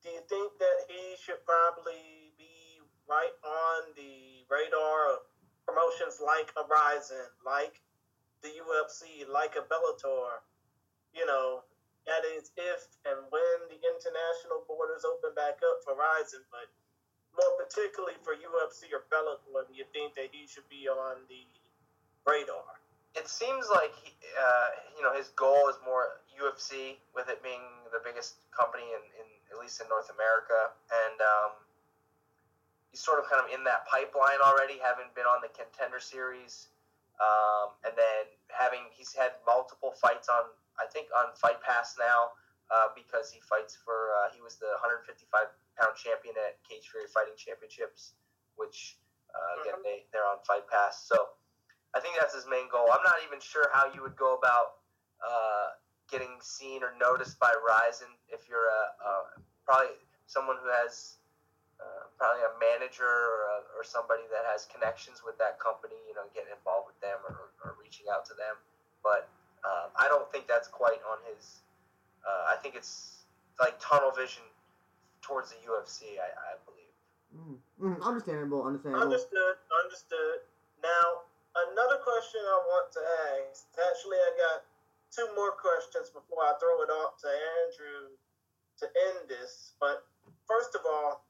do you think that he should probably be right on the radar of promotions like Horizon, like the UFC, like a Bellator? You know, that is if and when the international borders open back up for Rizin, but more particularly for UFC or Bellator, do you think that he should be on the radar? It seems like he, uh, you know his goal is more UFC, with it being the biggest company in, in at least in North America, and um, he's sort of kind of in that pipeline already, having been on the Contender Series, um, and then having he's had multiple fights on I think on Fight Pass now uh, because he fights for uh, he was the 155 pound champion at Cage Fury Fighting Championships, which uh, again mm-hmm. they they're on Fight Pass. So I think that's his main goal. I'm not even sure how you would go about uh, getting seen or noticed by Rizin if you're a, a probably someone who has uh, probably a manager or, a, or somebody that has connections with that company, you know, getting involved with them or, or reaching out to them. But um, I don't think that's quite on his. Uh, I think it's like tunnel vision towards the UFC. I, I believe. Mm, mm, understandable. Understandable. Understood. Understood. Now, another question I want to ask. Actually, I got two more questions before I throw it off to Andrew to end this. But first of all,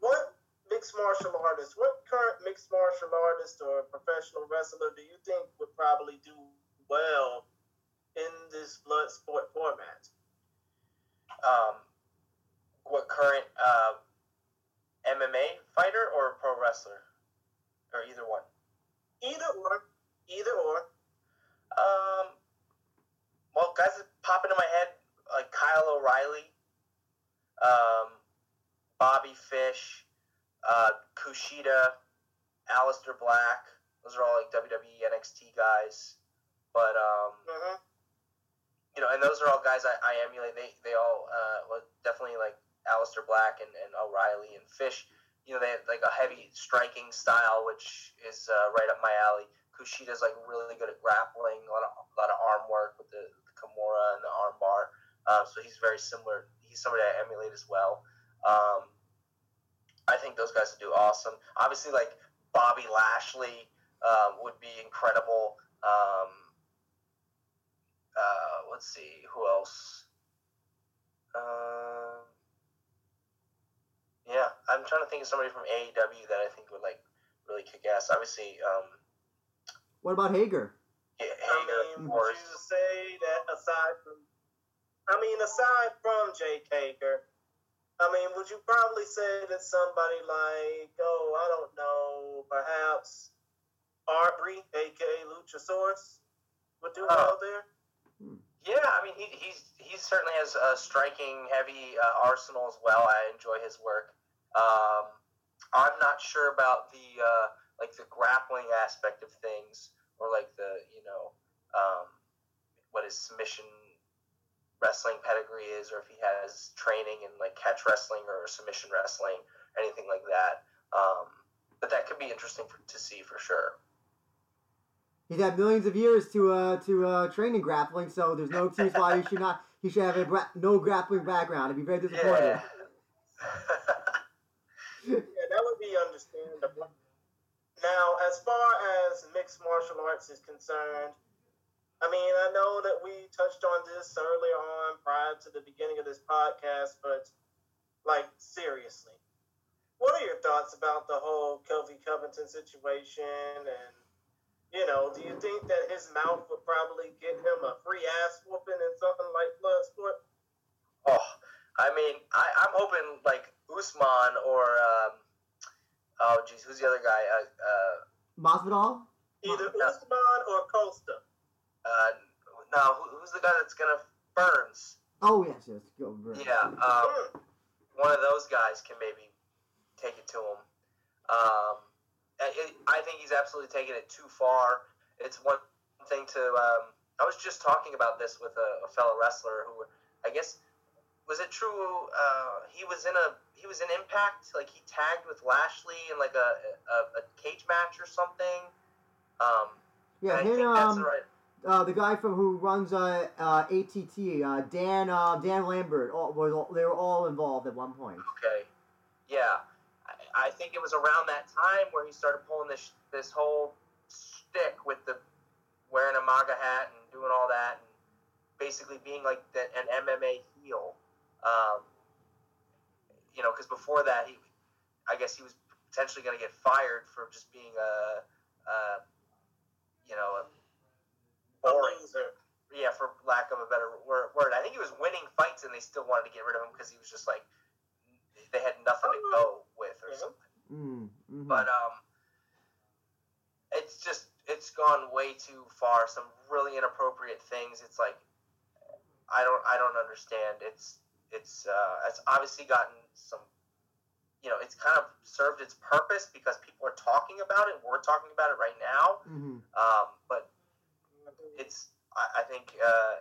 what mixed martial artist, what current mixed martial artist or professional wrestler do you think would probably do well in this blood sport format. Um, what current uh, MMA fighter or pro wrestler, or either one? Either or. Either or. Um. Well, guys that pop into my head like Kyle O'Reilly, um, Bobby Fish, uh, Kushida, Aleister Black. Those are all like WWE NXT guys. But um, Mhm. you know, and those are all guys I, I emulate. They they all uh, well, definitely like Aleister Black and, and O'Reilly and Fish. You know, they have like a heavy striking style, which is uh, right up my alley. Kushida's like really good at grappling, a lot of a lot of arm work with the, the Kimura and the arm bar. Uh, so he's very similar. He's somebody I emulate as well. Um, I think those guys would do awesome. Obviously, like Bobby Lashley um, would be incredible. Um, uh, let's see who else. Um, yeah, I'm trying to think of somebody from AEW that I think would like really kick ass. Obviously, um, What about Hager? yeah, I Hager, mean, would you say that aside from, I mean, aside from Jake Hager, I mean, would you probably say that somebody like, oh, I don't know, perhaps Aubrey, aka Luchasaurus, would do Oh. well there? Yeah, I mean, he he's he certainly has a striking, heavy uh, arsenal as well. I enjoy his work. Um, I'm not sure about the uh, like the grappling aspect of things, or like the you know um, what his submission wrestling pedigree is, or if he has training in like catch wrestling or submission wrestling, anything like that. Um, but that could be interesting for, to see for sure. He's had millions of years to uh to uh train in grappling, so there's no excuse why he should not. He should have a gra- no grappling background. I'd be very disappointed. Yeah. (laughs) Yeah, that would be understandable. Now, as far as mixed martial arts is concerned, I mean, I know that we touched on this earlier on prior to the beginning of this podcast, but like seriously, what are your thoughts about the whole Colby Covington situation? And you know, do you think that his mouth would probably get him a free ass whooping and something like Bloodsport? Oh, I mean, I, I'm hoping like Usman or um, oh geez, who's the other guy? Uh, uh, Masvidal? Either Yeah. Usman or Costa. uh, no, who, who's the guy that's gonna Burns? Oh yes, yes. Go Burns. Yeah, um, Hmm. one of those guys can maybe take it to him. Um, I- think he's absolutely taking it too far. It's one thing to. Um, I was just talking about this with a, a fellow wrestler who, I guess, was it true? Uh, he was in a he was in Impact, like he tagged with Lashley in like a a, a cage match or something. Um, Yeah, him, um, the right. uh, the guy from who runs uh, uh, ATT, uh, Dan uh, Dan Lambert, all, was all, they were all involved at one point. Okay. Yeah. I, think it was around that time where he started pulling this this whole stick with the wearing a MAGA hat and doing all that and basically being like the, an MMA heel. Um, you know, because before that, he, I guess he was potentially going to get fired for just being a, a you know, a A boring loser. yeah, for lack of a better word. I think he was winning fights, and they still wanted to get rid of him because he was just like they had nothing to go with or something. Mm, mhm. But um, it's just it's gone way too far. Some really inappropriate things. It's like I don't I don't understand. It's it's uh, it's obviously gotten some. You know, it's kind of served its purpose because people are talking about it. We're talking about it right now. Mhm. Um, but it's I, I think uh,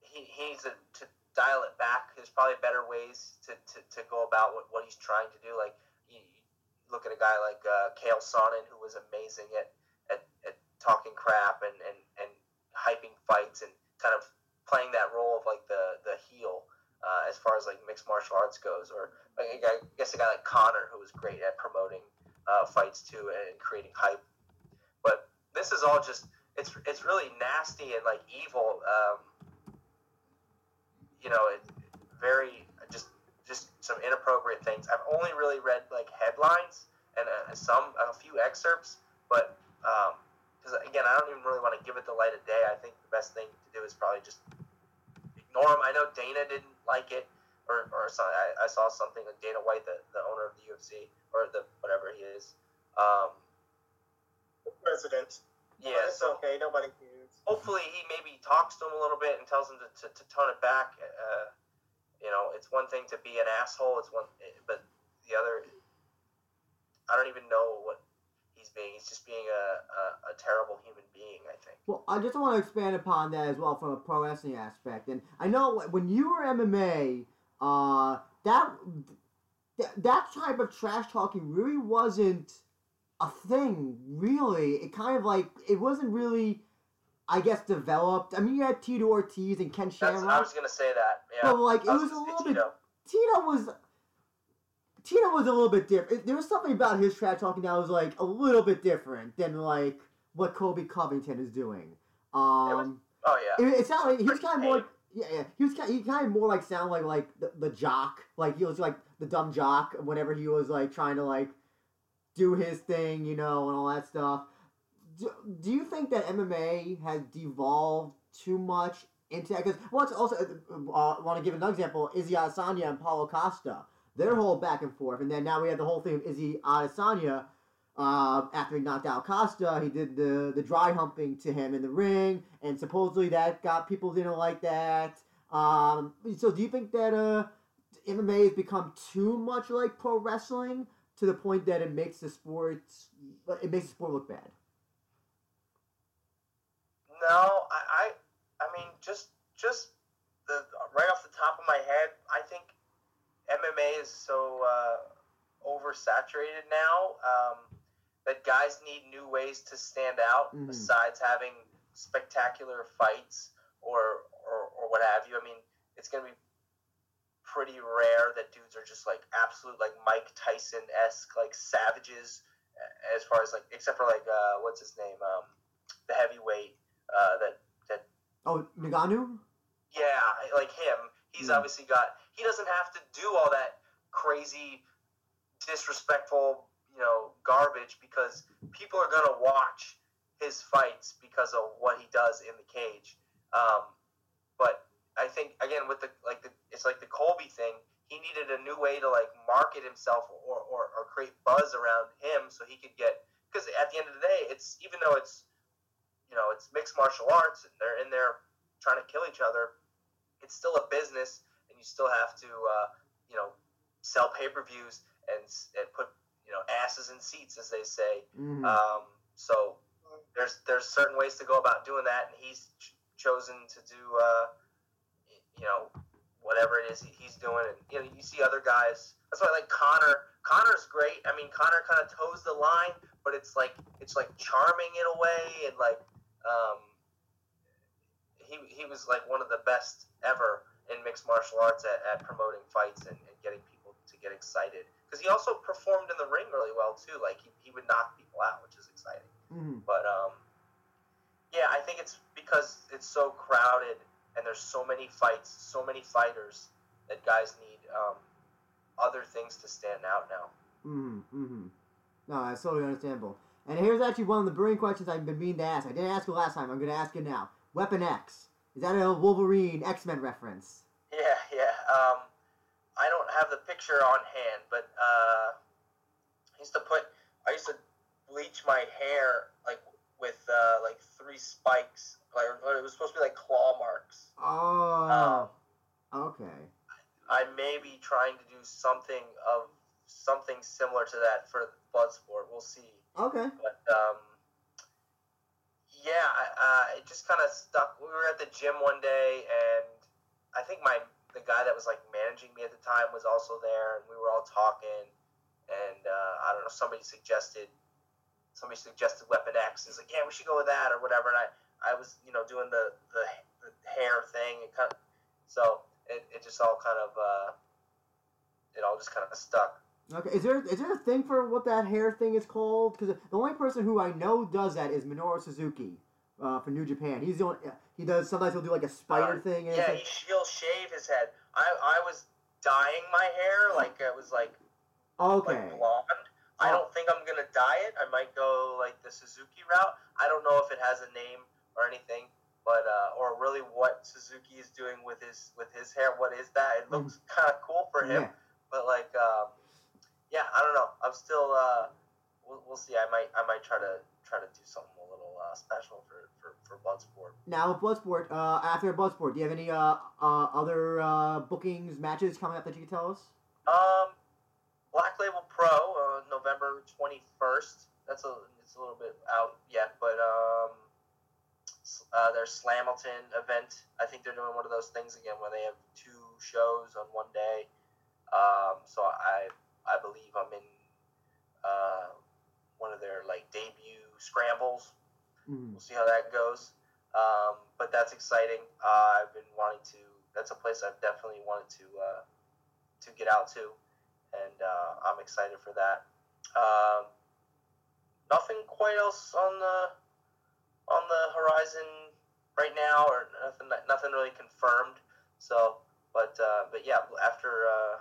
he, he needs to, to dial it back. There's probably better ways to, to, to go about what, what he's trying to do. Like you, look at a guy like uh, Chael Sonnen, who was amazing at, at, at talking crap and, and, and hyping fights and kind of playing that role of like the, the heel uh, as far as like mixed martial arts goes. Or like, I guess a guy like Conor, who was great at promoting uh, fights too and creating hype. But this is all just it's it's really nasty and like evil. Um, you know, very just just some inappropriate things. I've only really read like headlines and uh, some a few excerpts, but because again, I don't even really want to give it the light of day. I think the best thing to do is probably just ignore them. I know Dana didn't like it, or or some, I, I saw something like Dana White, the, the owner of the UFC or the whatever he is. Um, The president. Yeah, But it's so okay. Nobody cares. hopefully he maybe talks to him a little bit and tells him to, to, to tone it back. Uh, you know, it's one thing to be an asshole. It's one, but the other, I don't even know what he's being. He's just being a, a, a terrible human being. I think. Well, I just want to expand upon that as well from a pro wrestling aspect. And I know when you were MMA, uh, that that, that type of trash talking really wasn't a thing. Really, it kind of like it wasn't really, I guess, developed. I mean, you had Tito Ortiz and Ken That's, Shamrock, I was gonna say that. Yeah. but like it I was a little bit. Tito. Tito was. Tito was a little bit different. There was something about his trash talking that was like a little bit different than like what Colby Covington is doing. Um, Oh yeah. it, it sounded like he was kind of more. Yeah, yeah. He was kind. He kind of more like sound like like the, the jock. Like he was like the dumb jock whenever he was like trying to like do his thing, you know, and all that stuff. Do, do you think that MMA has devolved too much into that? Because well, it's also uh, want to give another example: Izzy Adesanya and Paulo Costa. Their whole back and forth, and then now we have the whole thing of Izzy Adesanya. Uh, after he knocked out Costa, he did the the dry humping to him in the ring, and supposedly that got people didn't like that. Um, so do you think that uh, MMA has become too much like pro wrestling to the point that it makes the sport it makes the sport look bad? No, I, I, I mean, just, just the right off the top of my head, I think MMA is so uh, oversaturated now um, that guys need new ways to stand out Mhm. besides having spectacular fights or, or, or what have you. I mean, it's gonna be pretty rare that dudes are just like absolute like Mike Tyson esque like savages as far as like except for like uh, what's his name um, the heavyweight uh, that that Oh, Ngannou. yeah like him he's Hmm. obviously got he doesn't have to do all that crazy disrespectful you know garbage because people are gonna watch his fights because of what he does in the cage um, but I think again with the like the it's like the Colby thing he needed a new way to like market himself or, or, or create buzz around him so he could get because at the end of the day it's even though it's you know it's mixed martial arts and they're in there trying to kill each other it's still a business and you still have to uh, you know sell pay-per-views and and put you know asses in seats as they say Mhm. um, so there's there's certain ways to go about doing that, and he's ch- chosen to do uh, you know whatever it is he's doing. And you know you see other guys. That's why I like Conor. Conor's great. I mean Conor kind of toes the line, but it's like it's like charming in a way, and like um, he he was like one of the best ever in mixed martial arts at, at promoting fights and, and getting people to get excited. Because he also performed in the ring really well too. Like he, he would knock people out, which is exciting. Mhm. But um, yeah, I think it's because it's so crowded and there's so many fights, so many fighters that guys need um, other things to stand out now. Mm-hmm. Mm-hmm. No, that's totally understandable. And here's actually one of the brilliant questions I've been meaning to ask. I didn't ask it last time. I'm going to ask it now. Weapon X. Is that a Wolverine X Men reference? Yeah, yeah. Um, I don't have the picture on hand, but uh, I used to put, I used to bleach my hair like with uh, like three spikes. Like it was supposed to be like claw marks. Oh. Um, okay. I may be trying to do something of something similar to that for Bloodsport. We'll see. Okay. But um, yeah, I, uh, it just kind of stuck. We were at the gym one day, and I think my the guy that was like managing me at the time was also there, and we were all talking. And uh, I don't know, somebody suggested somebody suggested Weapon X. He's like, yeah, we should go with that or whatever. And I, I was, you know, doing the the, the hair thing, and kind of, so it, it just all kind of uh, it all just kind of stuck. Okay. Is there is there a thing for what that hair thing is called? Because the only person who I know does that is Minoru Suzuki uh, for New Japan. He's doing. He does sometimes he'll do like a spider Uh, thing. And Yeah, he, he'll shave his head. I, I was dyeing my hair like it was like like, okay. like blonde. I Oh. don't think I'm gonna dye it. I might go like the Suzuki route. I don't know if it has a name or anything, but uh, or really what Suzuki is doing with his with his hair. What is that? It looks kind of cool for him, Yeah. but like, um, yeah, I don't know. I'm still. Uh, we'll, we'll see. I might I might try to try to do something a little uh, special for for for Bloodsport. Now Bloodsport, uh, after Bloodsport, do you have any uh, uh, other uh, bookings matches coming up that you can tell us? Um, Black Label Pro, uh, November 21st. that's a it's a little bit out yet, but um, uh, their Slamilton event. I think they're doing one of those things again where they have two shows on one day. Um, so I I believe I'm in uh, one of their like debut scrambles. Mhm. We'll see how that goes. Um, but that's exciting. Uh, I've been wanting to. That's a place I've definitely wanted to uh, to get out to, and uh, I'm excited for that. Um, nothing quite else on the on the horizon right now, or nothing nothing really confirmed. So, but uh, but yeah, after uh,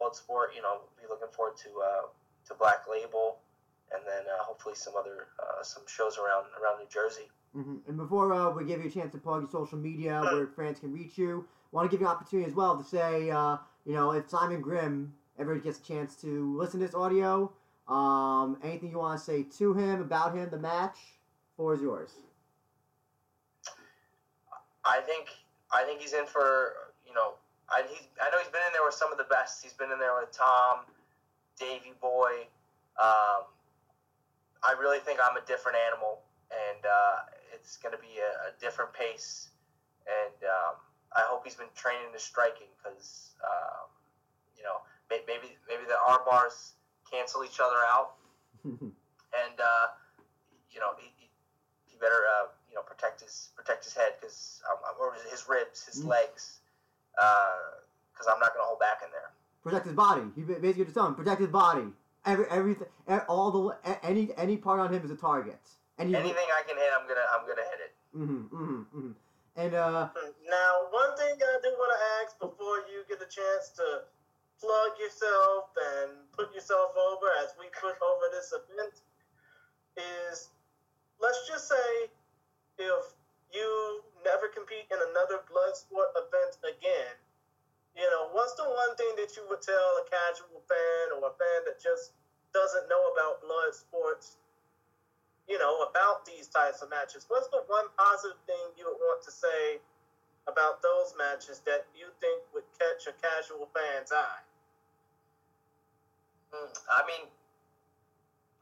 Bloodsport, you know, be looking forward to uh, to Black Label, and then uh, hopefully some other uh, some shows around around New Jersey. hmm And before uh, we give you a chance to plug your social media where (clears throat) fans can reach you, want to give you an opportunity as well to say, uh, you know, if Simon Grimm ever gets a chance to listen to this audio, um, anything you want to say to him about him, the match, floor is yours. I think I think he's in for you know I he's I know he's been in there with some of the best. He's been in there with Tom, Davey Boy. Um, I really think I'm a different animal, and uh, it's going to be a, a different pace. And um, I hope he's been training to striking because um, you know maybe maybe the arm bars cancel each other out, (laughs) and uh, you know he, he, better uh, you know protect his protect his head because um, or his ribs, his Mm. legs, because I'm not going to hold back in there. protect his body. He basically just telling him, protect his body. Every everything, all the any any part on him is a target. Any Anything I can hit, I'm gonna I'm gonna hit it. Mm-hmm, mm-hmm, mm-hmm. And uh, Now, one thing I do want to ask before you get a chance to plug yourself and put yourself over as we put over this event is let's just say if you never compete in another blood sport event again, you know, what's the one thing that you would tell a casual fan or a fan that just doesn't know about blood sports you know, about these types of matches. What's the one positive thing you would want to say about those matches that you think would catch a casual fan's eye? Mm, I mean,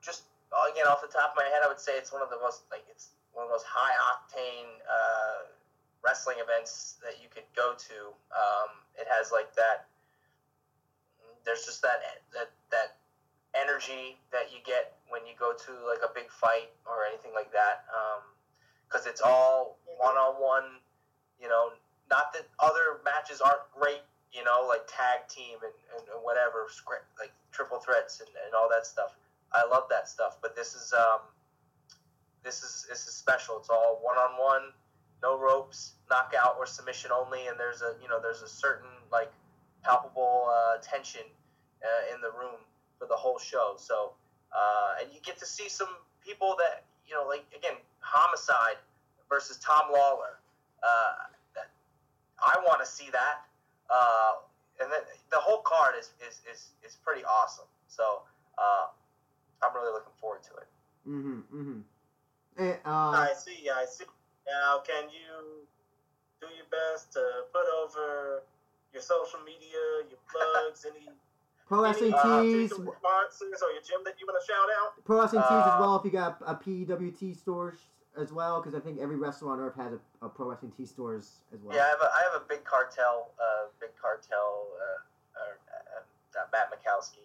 just uh, again off the top of my head, I would say it's one of the most like it's one of the most high octane uh, wrestling events that you could go to. Um, it has like that. There's just that that that energy that you get when you go to like a big fight or anything like that. Because it's all one on one. You know, not that other matches aren't great. You know, like tag team and, and, and whatever, like triple threats and, and all that stuff. I love that stuff. But this is um, this is this is special. It's all one on one, no ropes, knockout or submission only, and there's a you know there's a certain like palpable uh, tension uh, in the room for the whole show. So uh, and you get to see some people that you know like again homicide versus Tom Lawler. Uh, I want to see that. Uh, and then the whole card is, is, is, is pretty awesome. So uh, I'm really looking forward to it. mm-hmm, mm-hmm. Uh, I see, I see. Now, can you do your best to put over your social media, your plugs, any, Pro Wrestling any Tees, uh, sponsors or your gym that you want to shout out? Pro Wrestling Tees as Uh, well. If you got a PWT store as well, because I think every wrestler on earth has a, a Pro Wrestling Tee stores as well. Yeah, I have a, I have a big cartel, uh, big cartel, uh, uh, uh, Matt Makowski.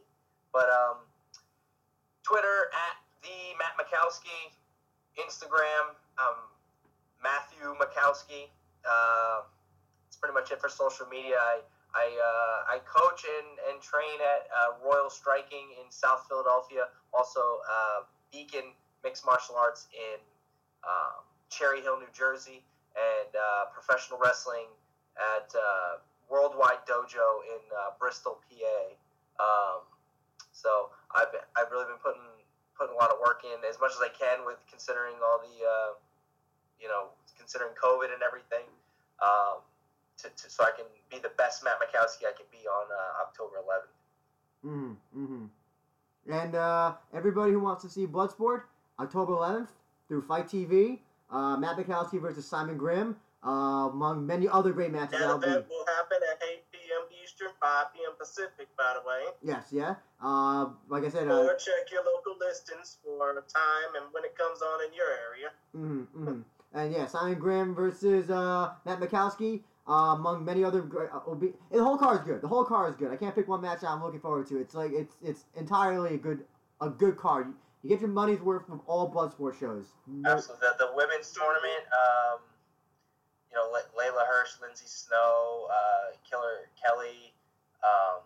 But um, Twitter at the Matt Makowski, Instagram um, Matthew Makowski. Uh, it's pretty much it for social media. I I, uh, I coach and, and train at uh, Royal Striking in South Philadelphia. Also, uh, Beacon Mixed Martial Arts in um, Cherry Hill, New Jersey, and uh, professional wrestling at uh, Worldwide Dojo in uh, Bristol, PA. Um, so I've I've really been putting putting a lot of work in as much as I can with considering all the you know considering COVID and everything. Um, to, to, so I can be the best Matt Makowski I can be on uh, October 11th. Mm-hmm, mm-hmm. And uh, everybody who wants to see Bloodsport, October 11th through FITE TV, uh, Matt Makowski versus Simon Grimm, uh, among many other great matches. That event will happen at 8 p.m. Eastern, 5 p.m. Pacific, by the way. Yes, yeah. Uh, like I said, uh, Or check your local listings for time and when it comes on in your area. mm-hmm, mm-hmm. and yeah, Simon Grimm versus uh, Matt Makowski. Uh, among many other, great- uh, will be, the whole car is good. The whole car is good. I can't pick one match I'm looking forward to. It's like it's it's entirely a good a good card. You, you get your money's worth from all Bloodsport shows. No- Absolutely. The, the women's tournament, um, you know, Le- Leyla Hirsch, Lindsay Snow, uh, Killer Kelly, um,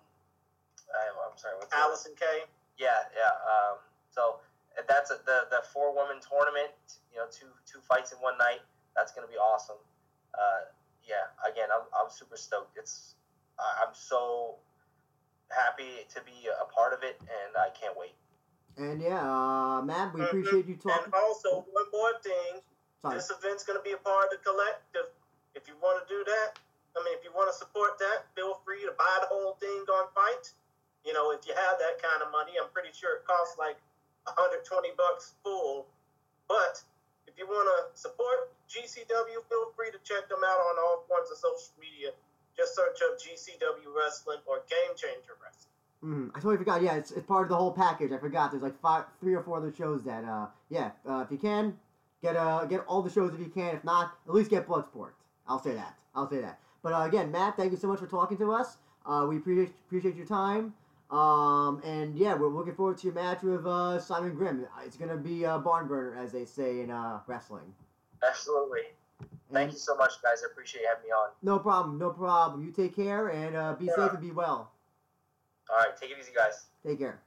I, I'm sorry, what's Allysin Kay. Yeah, yeah. Um, so that's a, the the four woman tournament. You know, two two fights in one night. That's gonna be awesome. Uh, yeah. Again, I'm I'm super stoked. It's I- I'm so happy to be a part of it, and I can't wait. And yeah, uh, Matt, we Mhm. appreciate you talking. And also, one more thing. Sorry. This event's going to be a part of the collective. If you want to do that, I mean, if you want to support that, feel free to buy the whole thing on FITE. You know, if you have that kind of money, I'm pretty sure it costs like 120 bucks full. But if you want to support GCW, feel free to check them out on all forms of social media. Just search up GCW Wrestling or Game Changer Wrestling. Mm, I totally forgot. Yeah, it's, it's part of the whole package. I forgot. There's like five, three or four other shows that. Uh, yeah, uh, if you can, get uh, get all the shows if you can. If not, at least get Bloodsport. I'll say that. I'll say that. But uh, again, Matt, thank you so much for talking to us. Uh, we appreciate appreciate your time. Um, and yeah, we're looking forward to your match with uh, Simon Grimm. It's gonna be a barn burner, as they say in uh, wrestling. Absolutely. Thank And you so much, guys. I appreciate you having me on. No problem. No problem. You take care and uh, be Yeah. safe and be well. All right, take it easy, guys. Take care.